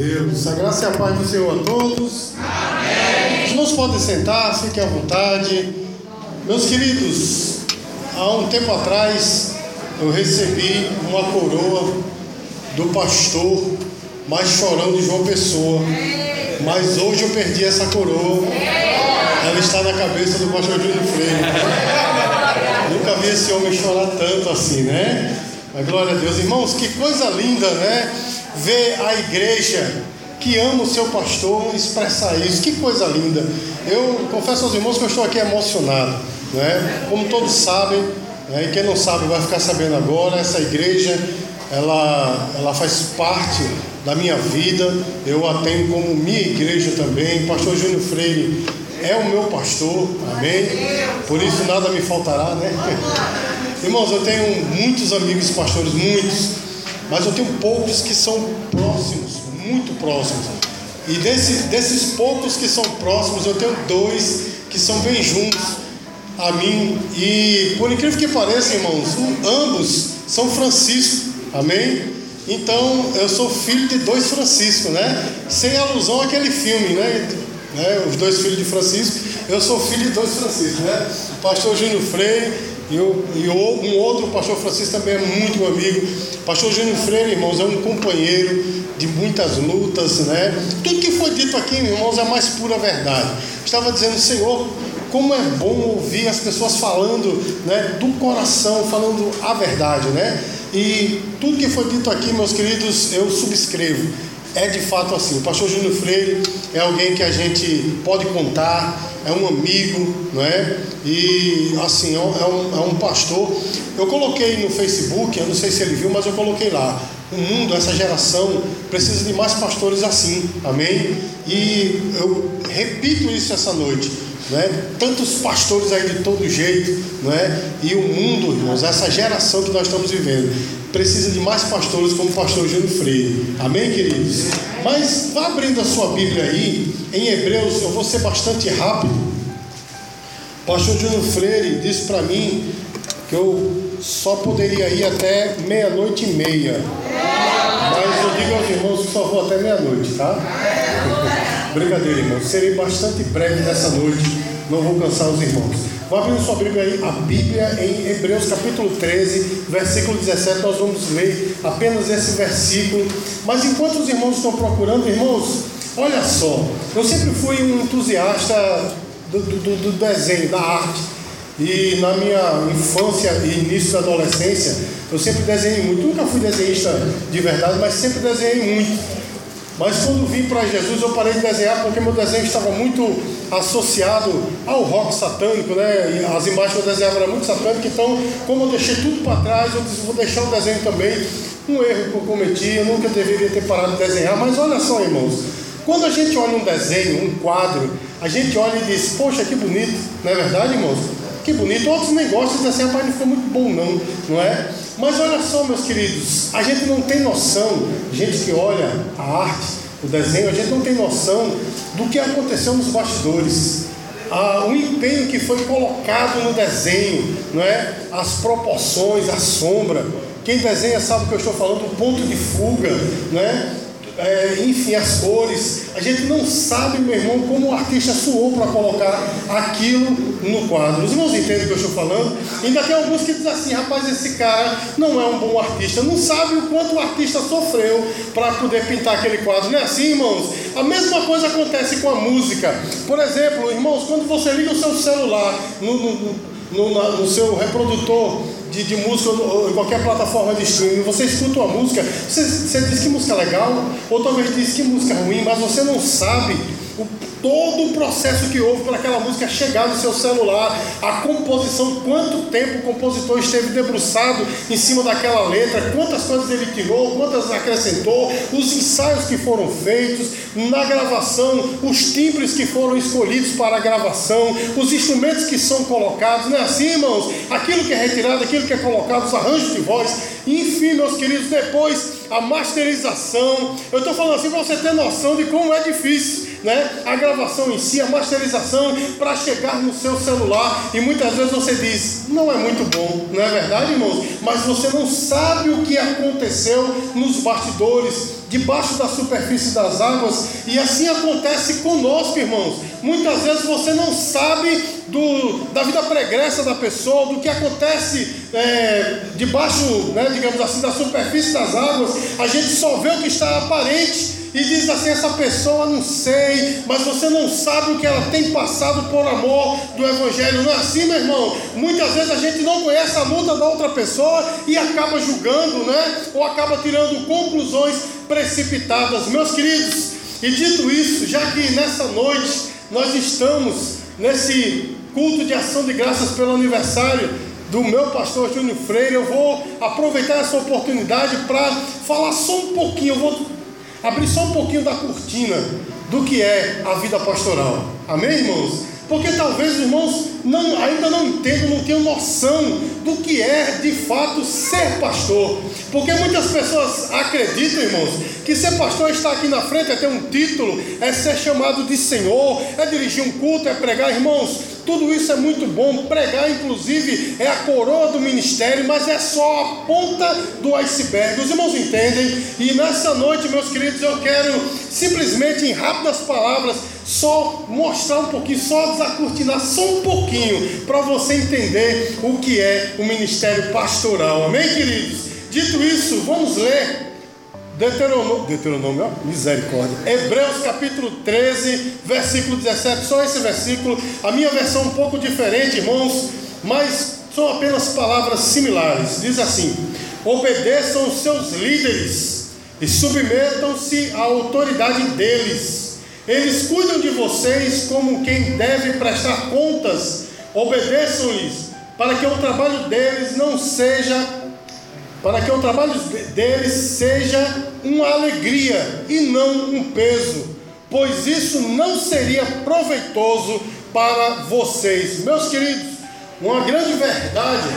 Deus. A graça e a paz do Senhor a todos. Amém. Os irmãos podem sentar, fiquem à vontade. Meus queridos, há um tempo atrás eu recebi uma coroa do pastor mais chorão de João Pessoa. Mas hoje eu perdi essa coroa. Ela está na cabeça do pastor Júlio Freire. Nunca vi esse homem chorar tanto assim, né? Mas glória a Deus. Irmãos, que coisa linda, né? Ver a igreja que ama o seu pastor expressar isso. Que coisa linda. Eu confesso aos irmãos que eu estou aqui emocionado, né? Como todos sabem, né? e quem não sabe vai ficar sabendo agora, essa igreja, ela, ela faz parte da minha vida. Eu a tenho como minha igreja também. Pastor Júnior Freire é o meu pastor, amém? Por isso nada me faltará, né? Irmãos, eu tenho muitos amigos pastores, muitos, mas eu tenho poucos que são próximos, muito próximos. E desses, desses poucos que são próximos, eu tenho dois que são bem juntos a mim. E por incrível que pareça, irmãos, ambos são Francisco, amém? Então eu sou filho de dois Francisco, né? Sem alusão àquele filme, né? né? Os dois filhos de Francisco. Eu sou filho de dois Francisco, né? Pastor Júnior Freire e, o, e um outro pastor Francisco também é muito meu amigo. Pastor Júnior Freire, irmãos, é um companheiro de muitas lutas, né? Tudo que foi dito aqui, irmãos, é a mais pura verdade. Estava dizendo, Senhor, como é bom ouvir as pessoas falando né, do coração, falando a verdade, né? E tudo que foi dito aqui, meus queridos, eu subscrevo. É de fato assim. O pastor Júnior Freire é alguém que a gente pode contar, é um amigo, não é? E assim, é um, é um pastor. Eu coloquei no Facebook, eu não sei se ele viu, mas eu coloquei lá. O mundo, essa geração, precisa de mais pastores assim, amém? E eu repito isso essa noite. Né? Tantos pastores aí de todo jeito, né? E o mundo, irmãos, essa geração que nós estamos vivendo, precisa de mais pastores como o pastor Júnior Freire. Amém, queridos? Mas vá abrindo a sua Bíblia aí, em Hebreus, eu vou ser bastante rápido. O pastor Júnior Freire disse para mim que eu só poderia ir até meia-noite e meia. Mas eu digo aos irmãos que só vou até meia-noite, tá? Brincadeira, irmãos. Serei bastante breve nessa noite. Não vou cansar os irmãos. Vá abrindo sua Bíblia aí, a Bíblia em Hebreus capítulo 13, versículo 17. Nós vamos ler apenas esse versículo. Mas enquanto os irmãos estão procurando, irmãos, olha só. Eu sempre fui um entusiasta do, do, do desenho, da arte. E na minha infância e início da adolescência, eu sempre desenhei muito. Nunca fui desenhista de verdade, mas sempre desenhei muito. Mas quando vim para Jesus, eu parei de desenhar porque meu desenho estava muito associado ao rock satânico, né? E as imagens que eu desenhava eram muito satânicas, então, como eu deixei tudo para trás, eu disse, vou deixar o desenho também. Um erro que eu cometi, eu nunca deveria ter parado de desenhar, mas olha só, irmãos, quando a gente olha um desenho, um quadro, a gente olha e diz, poxa, que bonito, não é verdade, irmãos? Que bonito, outros dizem assim, rapaz, não ficou muito bom não, não é? Mas olha só, meus queridos, a gente não tem noção, gente que olha a arte, o desenho, a gente não tem noção do que aconteceu nos bastidores. Ah, o empenho que foi colocado no desenho, não é? As proporções, a sombra. Quem desenha sabe o que eu estou falando, o ponto de fuga, não é? enfim, as cores. A gente não sabe, meu irmão, como o artista suou para colocar aquilo no quadro. Os irmãos entendem o que eu estou falando? Ainda tem alguns que dizem assim: rapaz, esse cara não é um bom artista, não sabe o quanto o artista sofreu para poder pintar aquele quadro. Não é assim, irmãos? A mesma coisa acontece com a música. Por exemplo, irmãos, quando você liga o seu celular no, no, no, no seu reprodutor de, de música ou em qualquer plataforma de streaming, você escuta uma música, você, você diz que música legal, ou talvez diz que música ruim, mas você não sabe o, todo o processo que houve para aquela música chegar no seu celular, a composição, quanto tempo o compositor esteve debruçado em cima daquela letra, quantas coisas ele tirou, quantas acrescentou, os ensaios que foram feitos, na gravação, os timbres que foram escolhidos para a gravação, os instrumentos que são colocados, não é assim, irmãos? Aquilo que é retirado, aquilo que é colocado, os arranjos de voz, enfim, meus queridos, depois a masterização. Eu estou falando assim para você ter noção de como é difícil né, a gravação em si, a masterização para chegar no seu celular. E muitas vezes você diz, não é muito bom, não é verdade, irmãos? Mas você não sabe o que aconteceu nos bastidores, debaixo da superfície das águas, e assim acontece conosco, irmãos. Muitas vezes você não sabe do, da vida pregressa da pessoa, do que acontece é, debaixo, né, digamos assim, da superfície das águas, a gente só vê o que está aparente e diz assim: essa pessoa não sei, mas você não sabe o que ela tem passado por amor do Evangelho. Não é assim, meu irmão? Muitas vezes a gente não conhece a luta da outra pessoa e acaba julgando, né? Ou acaba tirando conclusões precipitadas. Meus queridos, e dito isso, já que nessa noite nós estamos nesse culto de ação de graças pelo aniversário do meu pastor Júnior Freire, eu vou aproveitar essa oportunidade para falar só um pouquinho, eu vou abrir só um pouquinho da cortina do que é a vida pastoral. Amém, irmãos? Porque talvez os irmãos não, ainda não entendam, não tenham noção do que é de fato ser pastor. Porque muitas pessoas acreditam, irmãos, que ser pastor é estar aqui na frente, é ter um título, é ser chamado de Senhor, é dirigir um culto, é pregar, irmãos. Tudo isso é muito bom. Pregar, inclusive, é a coroa do ministério, mas é só a ponta do iceberg. Os irmãos entendem? E nessa noite, meus queridos, eu quero simplesmente, em rápidas palavras, só mostrar um pouquinho, só desacortinar só um pouquinho, para você entender o que é o ministério pastoral. Amém, queridos? Dito isso, vamos ler Deuteronômio, Deuteronômio, misericórdia. Hebreus capítulo 13, versículo 17. Só esse versículo. A minha versão um pouco diferente, irmãos, mas são apenas palavras similares. Diz assim: Obedeçam os seus líderes e submetam-se à autoridade deles. Eles cuidam de vocês como quem deve prestar contas. Obedeçam-lhes, para que o trabalho deles não seja para que o trabalho deles seja uma alegria e não um peso, pois isso não seria proveitoso para vocês. Meus queridos, uma grande verdade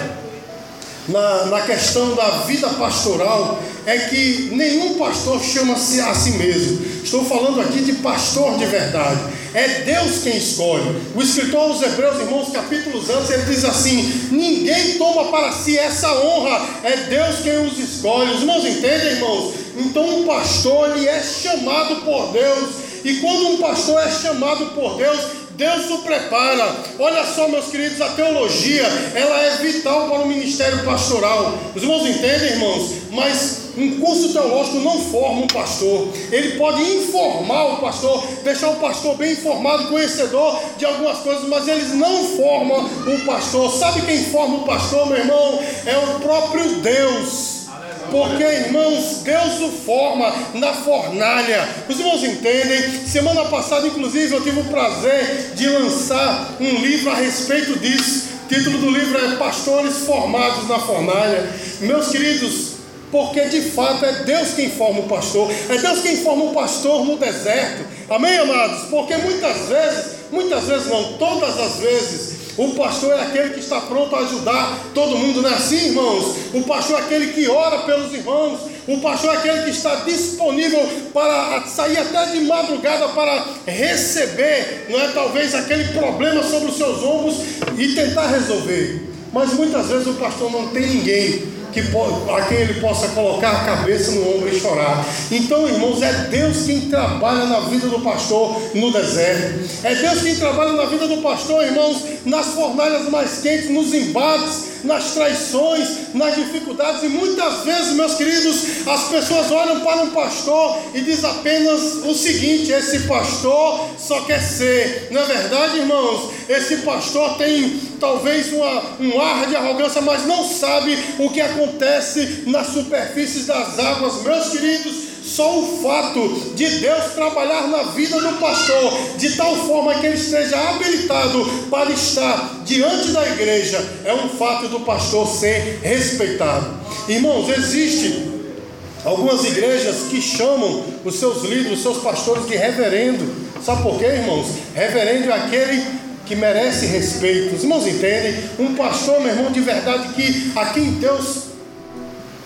na, na questão da vida pastoral é que nenhum pastor chama-se a si mesmo. Estou falando aqui de pastor de verdade. É Deus quem escolhe. O escritor aos Hebreus, irmãos, capítulos antes, ele diz assim: ninguém toma para si essa honra, é Deus quem os escolhe. Os irmãos entendem, irmãos? Então, um pastor, ele é chamado por Deus. E quando um pastor é chamado por Deus, Deus o prepara. Olha só, meus queridos, a teologia, ela é vital para o ministério pastoral. Os irmãos entendem, irmãos? Mas um curso teológico não forma um pastor. Ele pode informar o pastor, deixar o pastor bem informado, conhecedor de algumas coisas, mas eles não formam o pastor. Sabe quem forma o pastor, meu irmão? É o próprio Deus. Porque, irmãos, Deus o forma na fornalha. Os irmãos entendem? Semana passada, inclusive, eu tive o prazer de lançar um livro a respeito disso. O título do livro é Pastores Formados na Fornalha. Meus queridos, porque de fato é Deus quem forma o pastor, é Deus quem forma o pastor no deserto. Amém, amados? Porque muitas vezes, muitas vezes não, todas as vezes, o pastor é aquele que está pronto a ajudar todo mundo, não é assim, irmãos? O pastor é aquele que ora pelos irmãos. O pastor é aquele que está disponível para sair até de madrugada para receber, não é? Talvez aquele problema sobre os seus ombros e tentar resolver. Mas muitas vezes o pastor não tem ninguém que, a quem ele possa colocar a cabeça no ombro e chorar. Então, irmãos, é Deus quem trabalha na vida do pastor no deserto. É Deus quem trabalha na vida do pastor, irmãos, nas fornalhas mais quentes, nos embates nas traições, nas dificuldades, e muitas vezes, meus queridos, as pessoas olham para um pastor e diz apenas o seguinte: esse pastor só quer ser, não é verdade, irmãos? Esse pastor tem talvez uma, um ar de arrogância, mas não sabe o que acontece nas superfícies das águas, meus queridos. Só o fato de Deus trabalhar na vida do pastor de tal forma que ele esteja habilitado para estar diante da igreja é um fato do pastor ser respeitado. Irmãos, existe algumas igrejas que chamam os seus líderes, os seus pastores de reverendo. Sabe por quê, irmãos? Reverendo é aquele que merece respeito. Os irmãos entendem? Um pastor, meu irmão, de verdade que a quem Deus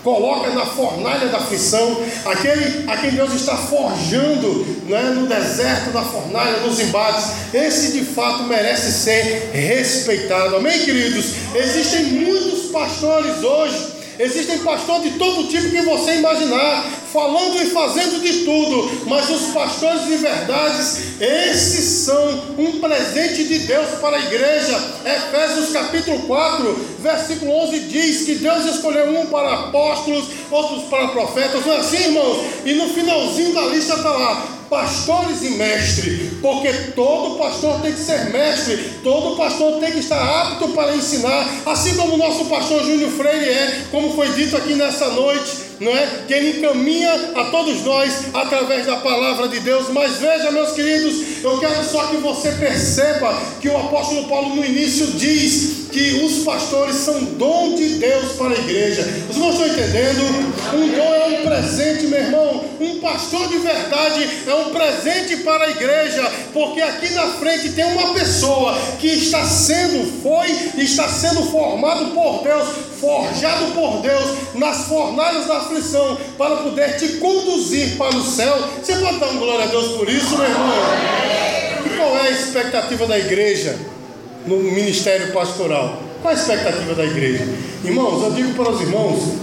coloca na fornalha da aflição, aquele a quem Deus está forjando né, no deserto da fornalha, nos embates, esse de fato merece ser respeitado. Amém, queridos? Existem muitos pastores hoje Existem pastores de todo tipo que você imaginar, falando e fazendo de tudo, mas os pastores de verdades, esses são um presente de Deus para a igreja. Efésios capítulo 4, versículo 11 diz que Deus escolheu um para apóstolos, outros para profetas, não é assim, irmãos? E no finalzinho da lista está lá: pastores e mestre, porque todo pastor tem que ser mestre, todo pastor tem que estar apto para ensinar, assim como o nosso pastor Júnior Freire é, como foi dito aqui nessa noite, não é? Que ele encaminha a todos nós através da palavra de Deus. Mas veja, meus queridos, eu quero só que você perceba que o apóstolo Paulo no início diz que os pastores são dom de Deus para a igreja. Os irmãos estão entendendo? Um dom é um presente, meu irmão. Um pastor de verdade é um presente para a igreja, porque aqui na frente tem uma pessoa que está sendo, foi, está sendo formado por Deus, forjado por Deus nas fornalhas da aflição, para poder te conduzir para o céu. Você pode dar um glória a Deus por isso, meu irmão? E qual é a expectativa da igreja? No ministério pastoral. Qual a expectativa da igreja? Irmãos, eu digo para os irmãos,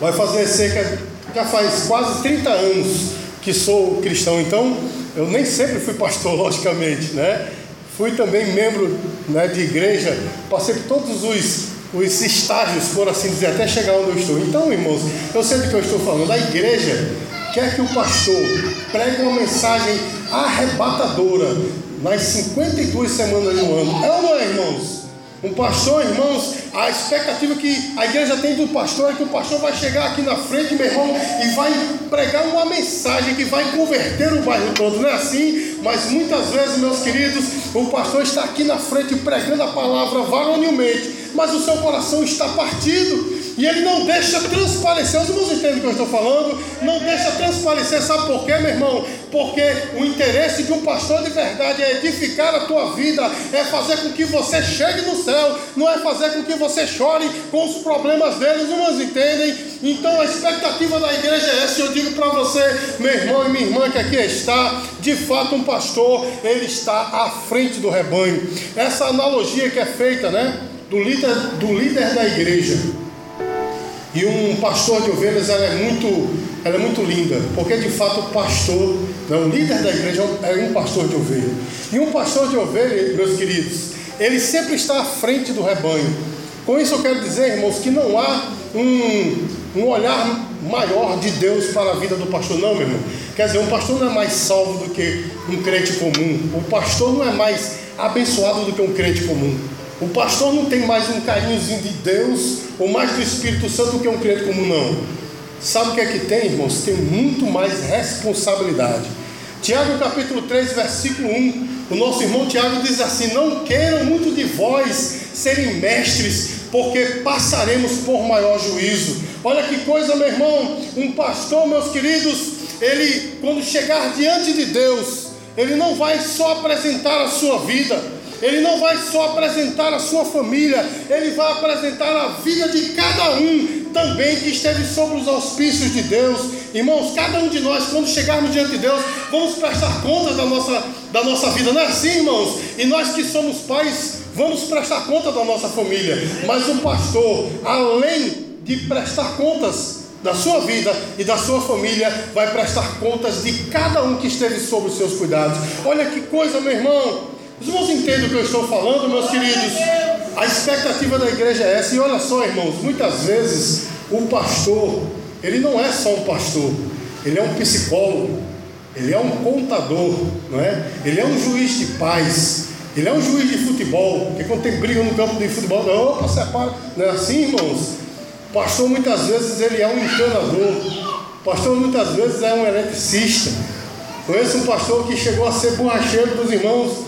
vai fazer cerca, já faz quase 30 anos que sou cristão, então eu nem sempre fui pastor, logicamente, né? Fui também membro né, de igreja, passei por todos os, os estágios, por assim dizer, até chegar onde eu estou. Então, irmãos, eu sei do que eu estou falando. A igreja quer que o pastor pregue uma mensagem arrebatadora, nas 52 semanas do ano. É ou não é, irmãos? Um pastor, irmãos, a expectativa que a igreja tem do pastor é que o pastor vai chegar aqui na frente, meu irmão, e vai pregar uma mensagem que vai converter o bairro todo. Não é assim? Mas muitas vezes, meus queridos, o pastor está aqui na frente pregando a palavra varonilmente, mas o seu coração está partido. E ele não deixa transparecer, os irmãos entendem o que eu estou falando? Não deixa transparecer, sabe por quê, meu irmão? Porque o interesse de um pastor de verdade é edificar a tua vida, é fazer com que você chegue no céu, não é fazer com que você chore com os problemas deles, os irmãos entendem? Então a expectativa da igreja é essa, eu digo para você, meu irmão e minha irmã que aqui está, de fato um pastor, ele está à frente do rebanho. Essa analogia que é feita, né? Do líder, do líder da igreja. E um pastor de ovelhas ela é muito, ela é muito linda, porque de fato o pastor, né, o líder da igreja é um pastor de ovelha. E um pastor de ovelha, meus queridos, ele sempre está à frente do rebanho. Com isso eu quero dizer, irmãos, que não há um, um olhar maior de Deus para a vida do pastor, não, meu irmão. Quer dizer, um pastor não é mais salvo do que um crente comum. O pastor não é mais abençoado do que um crente comum. O pastor não tem mais um carinhozinho de Deus ou mais do Espírito Santo do que um crente comum, não. Sabe o que é que tem, irmãos? Tem muito mais responsabilidade. Tiago capítulo 3, versículo 1. O nosso irmão Tiago diz assim: Não queiram muito de vós serem mestres, porque passaremos por maior juízo. Olha que coisa, meu irmão. Um pastor, meus queridos, ele, quando chegar diante de Deus, ele não vai só apresentar a sua vida ele não vai só apresentar a sua família, ele vai apresentar a vida de cada um também que esteve sob os auspícios de Deus. Irmãos, cada um de nós, quando chegarmos diante de Deus, vamos prestar contas da nossa, da nossa vida, não é assim, irmãos? E nós que somos pais, vamos prestar conta da nossa família. Mas o pastor, além de prestar contas da sua vida e da sua família, vai prestar contas de cada um que esteve sob os seus cuidados. Olha que coisa, meu irmão. Os irmãos entendem o que eu estou falando, meus queridos? A expectativa da igreja é essa. E olha só, irmãos, muitas vezes o pastor, ele não é só um pastor, ele é um psicólogo, ele é um contador, não é? Ele é um juiz de paz, ele é um juiz de futebol, porque quando tem briga no campo de futebol, não, opa, separa. Não é assim, irmãos? O pastor muitas vezes ele é um encanador, o pastor muitas vezes é um eletricista. Conheço um pastor que chegou a ser borracheiro dos irmãos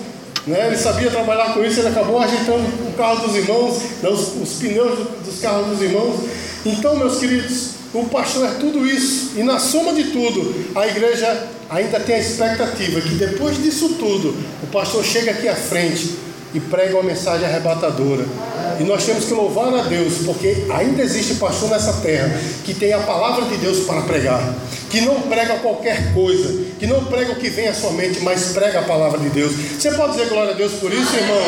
né? Ele sabia trabalhar com isso, ele acabou ajeitando o carro dos irmãos, né? os, os pneus dos carros dos irmãos. Então, meus queridos, o pastor é tudo isso, e na soma de tudo, a igreja ainda tem a expectativa que depois disso tudo, o pastor chega aqui à frente e prega uma mensagem arrebatadora. E nós temos que louvar a Deus, porque ainda existe pastor nessa terra que tem a palavra de Deus para pregar, que não prega qualquer coisa, que não prega o que vem à sua mente, mas prega a palavra de Deus. Você pode dizer glória a Deus por isso, irmãos?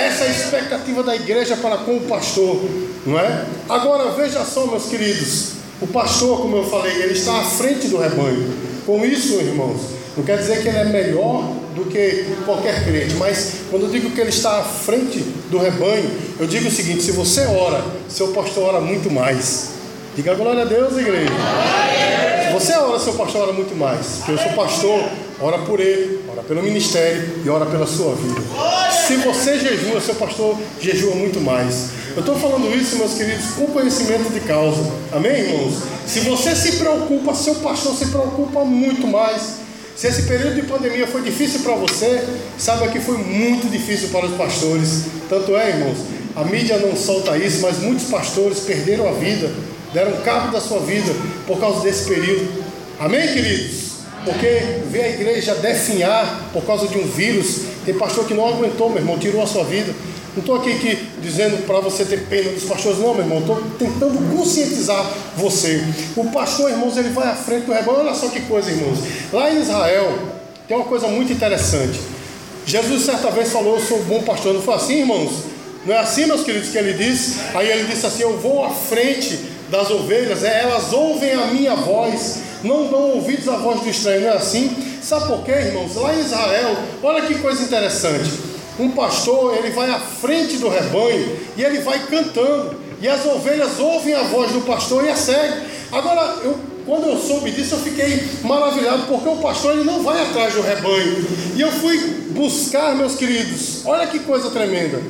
Essa é a expectativa da igreja para com o pastor, não é? Agora veja só, meus queridos, o pastor, como eu falei, ele está à frente do rebanho. Com isso, irmãos, não quer dizer que ele é melhor do que qualquer crente, mas quando eu digo que ele está à frente do rebanho, eu digo o seguinte: se você ora, seu pastor ora muito mais. Diga glória a Deus, igreja. Você ora, seu pastor ora muito mais. Porque o seu pastor ora por ele, ora pelo ministério e ora pela sua vida. Se você jejua, seu pastor jejua muito mais. Eu estou falando isso, meus queridos, com conhecimento de causa. Amém, irmãos? Se você se preocupa, seu pastor se preocupa muito mais. Se esse período de pandemia foi difícil para você, saiba que foi muito difícil para os pastores. Tanto é, irmãos, a mídia não solta isso, mas muitos pastores perderam a vida, deram cabo da sua vida por causa desse período. Amém, queridos? Porque ver a igreja definhar por causa de um vírus, tem pastor que não aguentou, meu irmão, tirou a sua vida. Não estou aqui, dizendo para você ter pena dos pastores, não, meu irmão. Estou tentando conscientizar você. O pastor, irmãos, ele vai à frente do rebanho. Olha só que coisa, irmãos. Lá em Israel, tem uma coisa muito interessante. Jesus certa vez falou: Eu sou um bom pastor. Não foi assim, irmãos? Não é assim, meus queridos, que ele disse? Aí ele disse assim: Eu vou à frente das ovelhas, é, elas ouvem a minha voz, não dão ouvidos à voz do estranho, não é assim? Sabe por quê, irmãos? Lá em Israel, olha que coisa interessante um pastor, ele vai à frente do rebanho e ele vai cantando. E as ovelhas ouvem a voz do pastor e a seguem. Agora, eu, quando eu soube disso, eu fiquei maravilhado, porque o pastor ele não vai atrás do rebanho. E eu fui buscar, meus queridos, olha que coisa tremenda.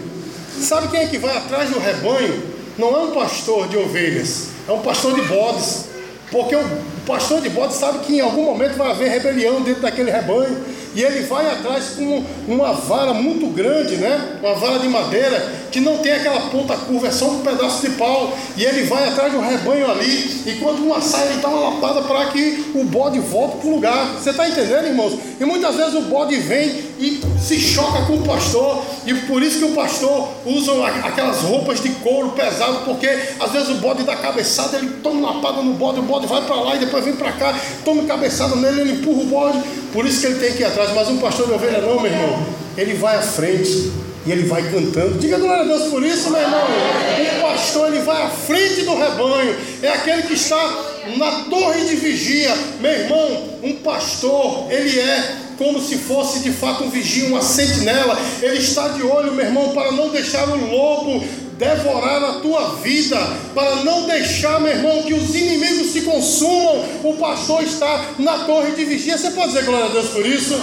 Sabe quem é que vai atrás do rebanho? Não é um pastor de ovelhas, é um pastor de bodes. Porque o pastor de bodes sabe que em algum momento vai haver rebelião dentro daquele rebanho e ele vai atrás com uma vara muito grande, né? Uma vara de madeira que não tem aquela ponta curva, é só um pedaço de pau. E ele vai atrás do rebanho ali. E quando uma sai, ele dá uma lapada para que o bode volte para o lugar. Você está entendendo, irmãos? E muitas vezes o bode vem e se choca com o pastor. E por isso que o pastor usa aquelas roupas de couro pesado, porque às vezes o bode dá cabeçada, ele toma lapada no bode, o bode vai para lá e depois vem para cá, toma cabeçada nele, ele empurra o bode. Por isso que ele tem que ir atrás. Mas um pastor de ovelha não, meu irmão. Ele vai à frente e ele vai cantando. Diga glória a Deus por isso, meu irmão. O pastor ele vai à frente do rebanho. É aquele que está na torre de vigia. Meu irmão, um pastor, ele é como se fosse de fato um vigia, uma sentinela. Ele está de olho, meu irmão, para não deixar o lobo devorar a tua vida, para não deixar, meu irmão, que os inimigos se consumam. O pastor está na torre de vigia. Você pode dizer glória a Deus por isso?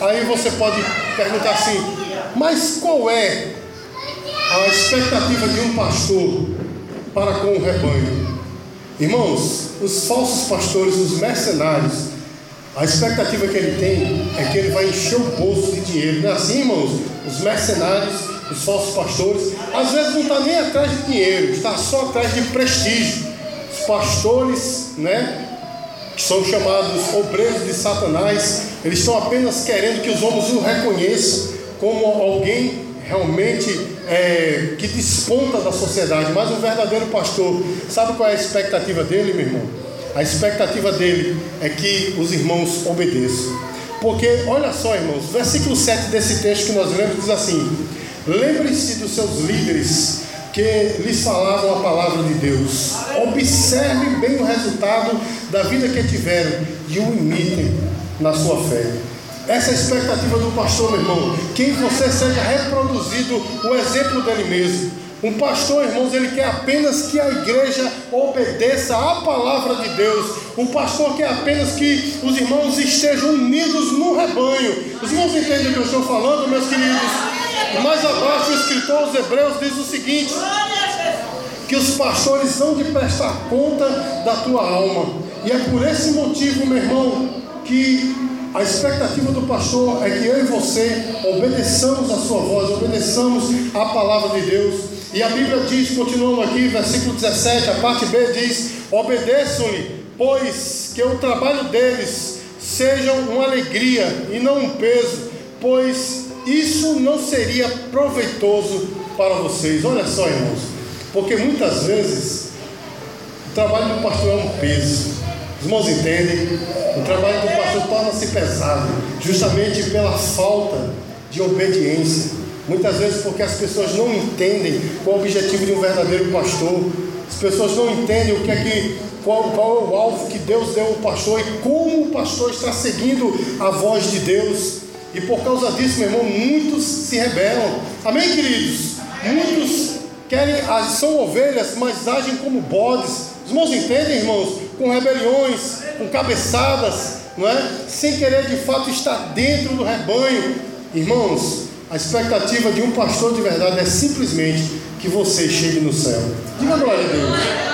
Aí você pode perguntar assim: mas qual é a expectativa de um pastor para com o rebanho? Irmãos, os falsos pastores, os mercenários, a expectativa que ele tem é que ele vai encher o bolso de dinheiro. Não é assim, irmãos? Os mercenários, os falsos pastores, às vezes não está nem atrás de dinheiro, está só atrás de prestígio. Os pastores, né? Que são chamados obreiros de Satanás, eles estão apenas querendo que os homens o reconheçam como alguém realmente é, que desponta da sociedade. Mas o verdadeiro pastor, sabe qual é a expectativa dele, meu irmão? A expectativa dele é que os irmãos obedeçam. Porque, olha só, irmãos, versículo 7 desse texto que nós lemos diz assim: Lembre-se dos seus líderes que lhes falavam a palavra de Deus. Observe bem o resultado da vida que tiveram e o imitem na sua fé. Essa é a expectativa do pastor, meu irmão. Que você seja reproduzido o exemplo dele mesmo. Um pastor, irmãos, ele quer apenas que a igreja obedeça à palavra de Deus. Um pastor quer apenas que os irmãos estejam unidos no rebanho. Os irmãos entendem o que eu estou falando, meus queridos? Mais abaixo, o escritor aos Hebreus diz o seguinte: que os pastores são de prestar conta da tua alma. E é por esse motivo, meu irmão, que a expectativa do pastor é que eu e você obedeçamos a sua voz, obedeçamos a palavra de Deus. E a Bíblia diz, continuando aqui, versículo 17, a parte B diz: Obedeçam-lhe, pois que o trabalho deles seja uma alegria e não um peso, pois isso não seria proveitoso para vocês. Olha só, irmãos, porque muitas vezes o trabalho do pastor é um peso. Os irmãos entendem? O trabalho do pastor torna-se pesado, justamente pela falta de obediência. Muitas vezes porque as pessoas não entendem qual o objetivo de um verdadeiro pastor. As pessoas não entendem o que é que qual, qual é o alvo que Deus deu ao pastor e como o pastor está seguindo a voz de Deus. E por causa disso, meu irmão, muitos se rebelam. Amém, queridos? Muitos querem, são ovelhas, mas agem como bodes. Os irmãos entendem, irmãos? Com rebeliões, com cabeçadas, não é? Sem querer de fato estar dentro do rebanho. Irmãos, a expectativa de um pastor de verdade é simplesmente que você chegue no céu. Diga glória a Deus.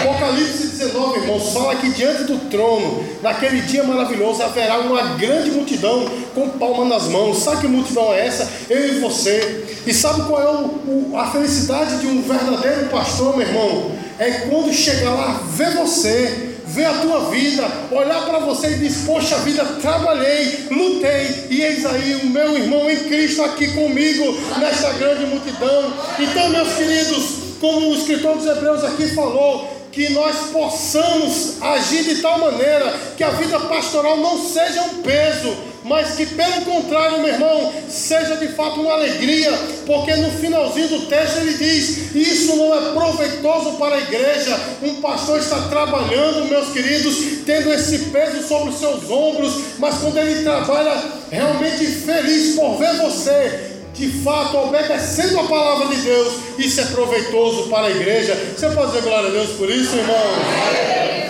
Apocalipse 19, irmãos, fala que diante do trono, naquele dia maravilhoso, haverá uma grande multidão com palma nas mãos. Sabe que multidão é essa? Eu e você. E sabe qual é o, o, a felicidade de um verdadeiro pastor, meu irmão? É quando chegar lá, ver você, ver a tua vida, olhar para você e dizer: Poxa vida, trabalhei, lutei, e eis aí o meu irmão em Cristo aqui comigo, nesta grande multidão. Então, meus queridos, como o escritor dos Hebreus aqui falou, que nós possamos agir de tal maneira que a vida pastoral não seja um peso, mas que pelo contrário, meu irmão, seja de fato uma alegria, porque no finalzinho do texto ele diz: Isso não é proveitoso para a igreja. Um pastor está trabalhando, meus queridos, tendo esse peso sobre os seus ombros, mas quando ele trabalha realmente feliz por ver você de fato obedecendo a palavra de Deus, isso é proveitoso para a igreja. Você pode dizer glória a Deus por isso, irmão?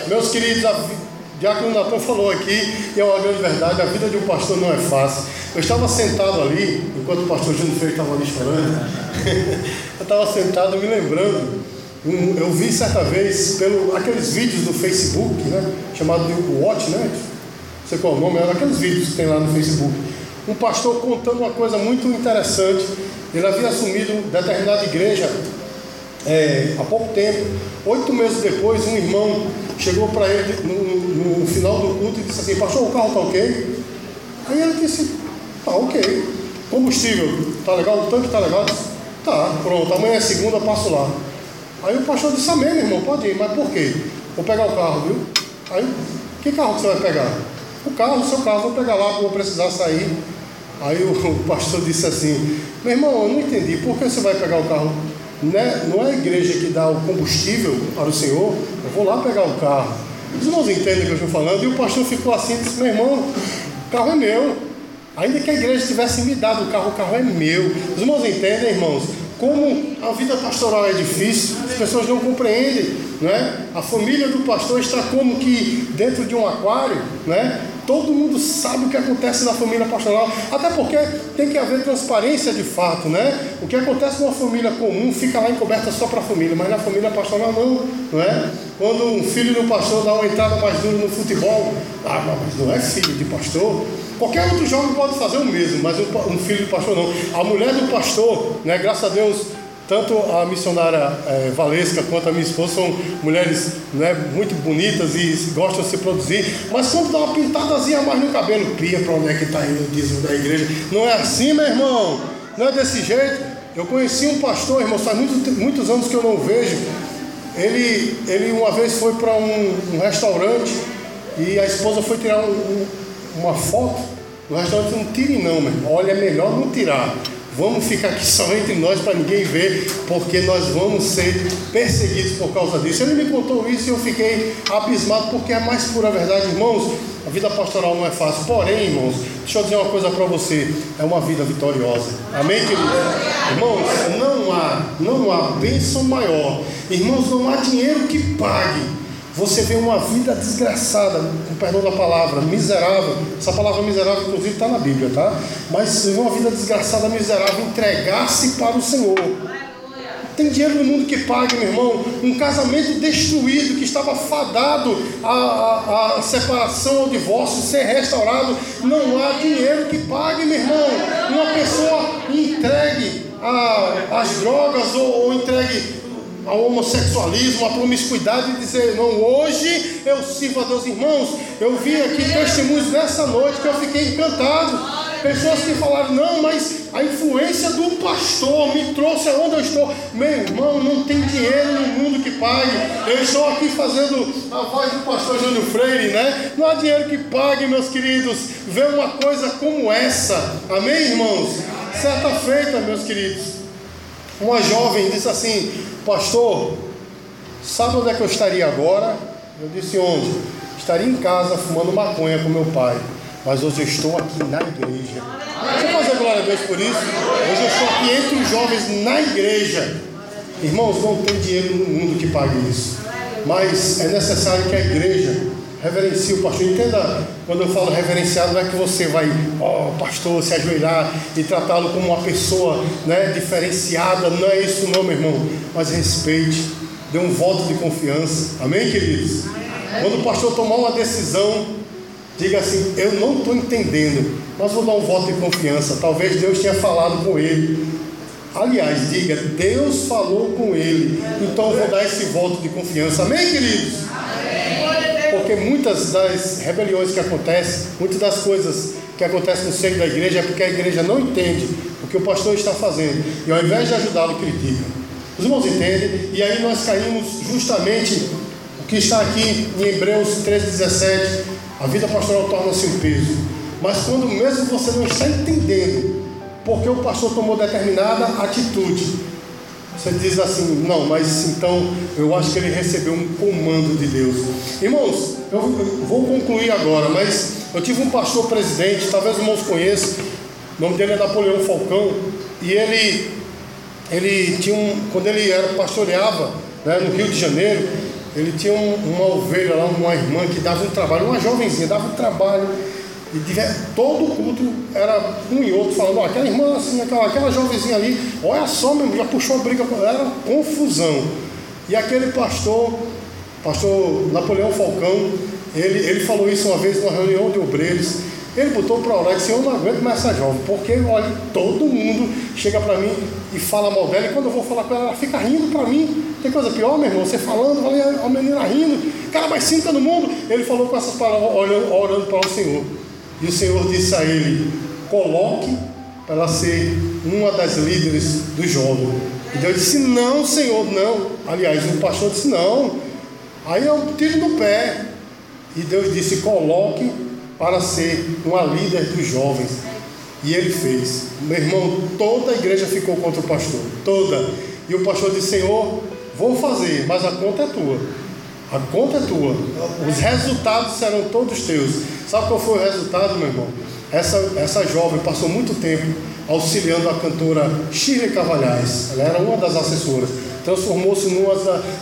Meus queridos, a Diácono Natan falou aqui, e é uma grande verdade, a vida de um pastor não é fácil. Eu estava sentado ali, enquanto o pastor Júnior Freire estava ali chorando, eu estava sentado me lembrando, eu vi certa vez, pelo aqueles vídeos do Facebook, né, chamado de Watch, né? Não sei qual é o nome, é aqueles vídeos que tem lá no Facebook um pastor contando uma coisa muito interessante. Ele havia assumido determinada igreja é, há pouco tempo. Oito meses depois, um irmão chegou para ele no, no, final do culto e disse assim: Pastor, o carro está ok? Aí ele disse: Tá ok. Combustível, tá legal? O tanque tá legal? Disse, tá, pronto. Amanhã é segunda, passo lá. Aí o pastor disse: Amém, meu irmão, pode ir, mas por quê? Vou pegar o carro, viu? Aí, que carro que você vai pegar? O carro, o seu carro, vou pegar lá, vou precisar sair. Aí o, o pastor disse assim: Meu irmão, eu não entendi, por que você vai pegar o carro? Não é, não é a igreja que dá o combustível para o Senhor, eu vou lá pegar o carro. Os irmãos entendem o que eu estou falando? E o pastor ficou assim e disse: Meu irmão, o carro é meu. Ainda que a igreja tivesse me dado o carro, o carro é meu. Os irmãos entendem, irmãos? Como a vida pastoral é difícil, as pessoas não compreendem, né? A família do pastor está como que dentro de um aquário, né? Todo mundo sabe o que acontece na família pastoral, até porque tem que haver transparência de fato, né? O que acontece numa família comum fica lá encoberta só para a família, mas na família pastoral não, não é? Quando um filho do pastor dá uma entrada mais dura no futebol, ah, mas não é filho de pastor. Qualquer outro jovem pode fazer o mesmo, mas um filho do pastor não. A mulher do pastor, né? Graças a Deus tanto a missionária é, Valesca quanto a minha esposa são mulheres né, muito bonitas e gostam de se produzir, mas quando dá uma pintadazinha mais no cabelo, pia para onde é que está indo o dízimo da igreja. Não é assim, meu irmão, não é desse jeito. Eu conheci um pastor, irmão, faz muitos, muitos anos que eu não vejo. Ele, ele uma vez foi para um, um, restaurante e a esposa foi tirar um, um, uma foto. No restaurante não tire não, meu irmão. Olha, é melhor não tirar. Vamos ficar aqui só entre nós para ninguém ver, porque nós vamos ser perseguidos por causa disso. Ele me contou isso e eu fiquei abismado, porque é a mais pura verdade, irmãos. A vida pastoral não é fácil, porém, irmãos, deixa eu dizer uma coisa para você: é uma vida vitoriosa. Amém, queridos? Irmãos, não há, não há bênção maior. Irmãos, não há dinheiro que pague você vê uma vida desgraçada, com perdão da palavra, miserável. Essa palavra miserável, inclusive, está na Bíblia, tá? Mas você vê uma vida desgraçada, miserável, entregar-se para o Senhor. Tem dinheiro no mundo que pague, meu irmão. Um casamento destruído, que estava fadado à, à, separação, ao divórcio, ser restaurado. Não há dinheiro que pague, meu irmão. Uma pessoa entregue às drogas ou, ou entregue ao homossexualismo, à promiscuidade e dizer, não, hoje eu sirvo a Deus, irmãos. Eu vi aqui testemunhos nessa noite que eu fiquei encantado. Pessoas que falaram, não, mas a influência do pastor me trouxe aonde eu estou. Meu irmão, não tem dinheiro no mundo que pague. Eu estou aqui fazendo a voz do pastor Júnior Freire, né? Não há dinheiro que pague, meus queridos, ver uma coisa como essa. Amém, irmãos? Certa feita, meus queridos, uma jovem disse assim: Pastor, sabe onde é que eu estaria agora? Eu disse: Onde? Estaria em casa fumando maconha com meu pai mas hoje eu estou aqui na igreja. Você dizer glória a Deus por isso? Hoje eu estou aqui entre os jovens na igreja. Irmãos, não tem dinheiro no mundo que pague isso. Mas é necessário que a igreja reverencie o pastor. Entenda, quando eu falo reverenciado, não é que você vai, ó, oh, pastor, se ajoelhar e tratá-lo como uma pessoa né, diferenciada. Não é isso, não, meu irmão. Mas respeite, dê um voto de confiança. Amém, queridos? Quando o pastor tomar uma decisão, Diga assim: Eu não estou entendendo, mas vou dar um voto de confiança. Talvez Deus tenha falado com ele. Aliás, diga: Deus falou com ele. Então vou dar esse voto de confiança. Amém, queridos? Porque muitas das rebeliões que acontecem, muitas das coisas que acontecem no seio da igreja é porque a igreja não entende o que o pastor está fazendo e ao invés de ajudá-lo, critica. Os irmãos entendem? E aí nós caímos justamente o que está aqui em Hebreus 13, 17 a vida pastoral torna-se um peso. Mas quando mesmo você não está entendendo porque o pastor tomou determinada atitude, você diz assim: não, mas então eu acho que ele recebeu um comando de Deus. Irmãos, eu vou concluir agora, mas eu tive um pastor presidente, talvez os irmãos conheçam, o nome dele é Napoleão Falcão, e ele, ele tinha um, quando ele era pastoreava né, no Rio de Janeiro, ele tinha um, uma ovelha lá, uma irmã que dava um trabalho, uma jovenzinha, dava um trabalho. E todo o culto era um e outro falando, ó, aquela irmã assim, aquela, aquela jovenzinha ali, olha só mesmo, já puxou briga era confusão. E aquele pastor, pastor Napoleão Falcão, ele, ele falou isso uma vez numa reunião de obreiros. Ele botou para orar e disse: Eu não aguento mais essa jovem, porque olha, todo mundo chega para mim e fala mal dela, e quando eu vou falar com ela, ela fica rindo para mim. Tem coisa pior, meu irmão? Você falando, falei, a menina rindo, cara mais cinca no mundo. Ele falou com essas palavras, olhando, orando para o Senhor. E o Senhor disse a ele: Coloque para ser uma das líderes do jogo. E Deus disse: Não, Senhor, não. Aliás, o pastor disse: Não. Aí eu tiro no pé. E Deus disse: Coloque para ser uma líder dos jovens. E ele fez. Meu irmão, toda a igreja ficou contra o pastor. Toda. E o pastor disse: Senhor, vou fazer, mas a conta é tua. A conta é tua. Os resultados serão todos teus. Sabe qual foi o resultado, meu irmão? Essa, essa jovem passou muito tempo auxiliando a cantora Shirley Cavalhais. Ela era uma das assessoras. Transformou-se numa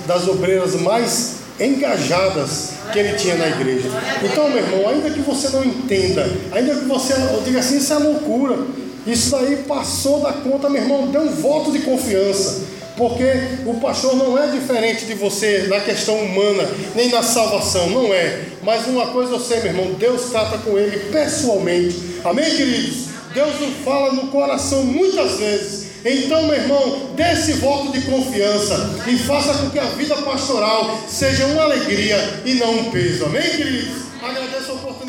das obreiras mais engajadas que ele tinha na igreja. Então, meu irmão, ainda que você não entenda, ainda que você diga assim, isso é loucura, isso aí passou da conta, meu irmão, dê um voto de confiança. Porque o pastor não é diferente de você na questão humana, nem na salvação, não é. Mas uma coisa eu sei, meu irmão, Deus trata com ele pessoalmente. Amém, queridos? Deus nos fala no coração muitas vezes. Então, meu irmão, dê esse voto de confiança e faça com que a vida pastoral seja uma alegria e não um peso. Amém, queridos? Agradeço a oportunidade.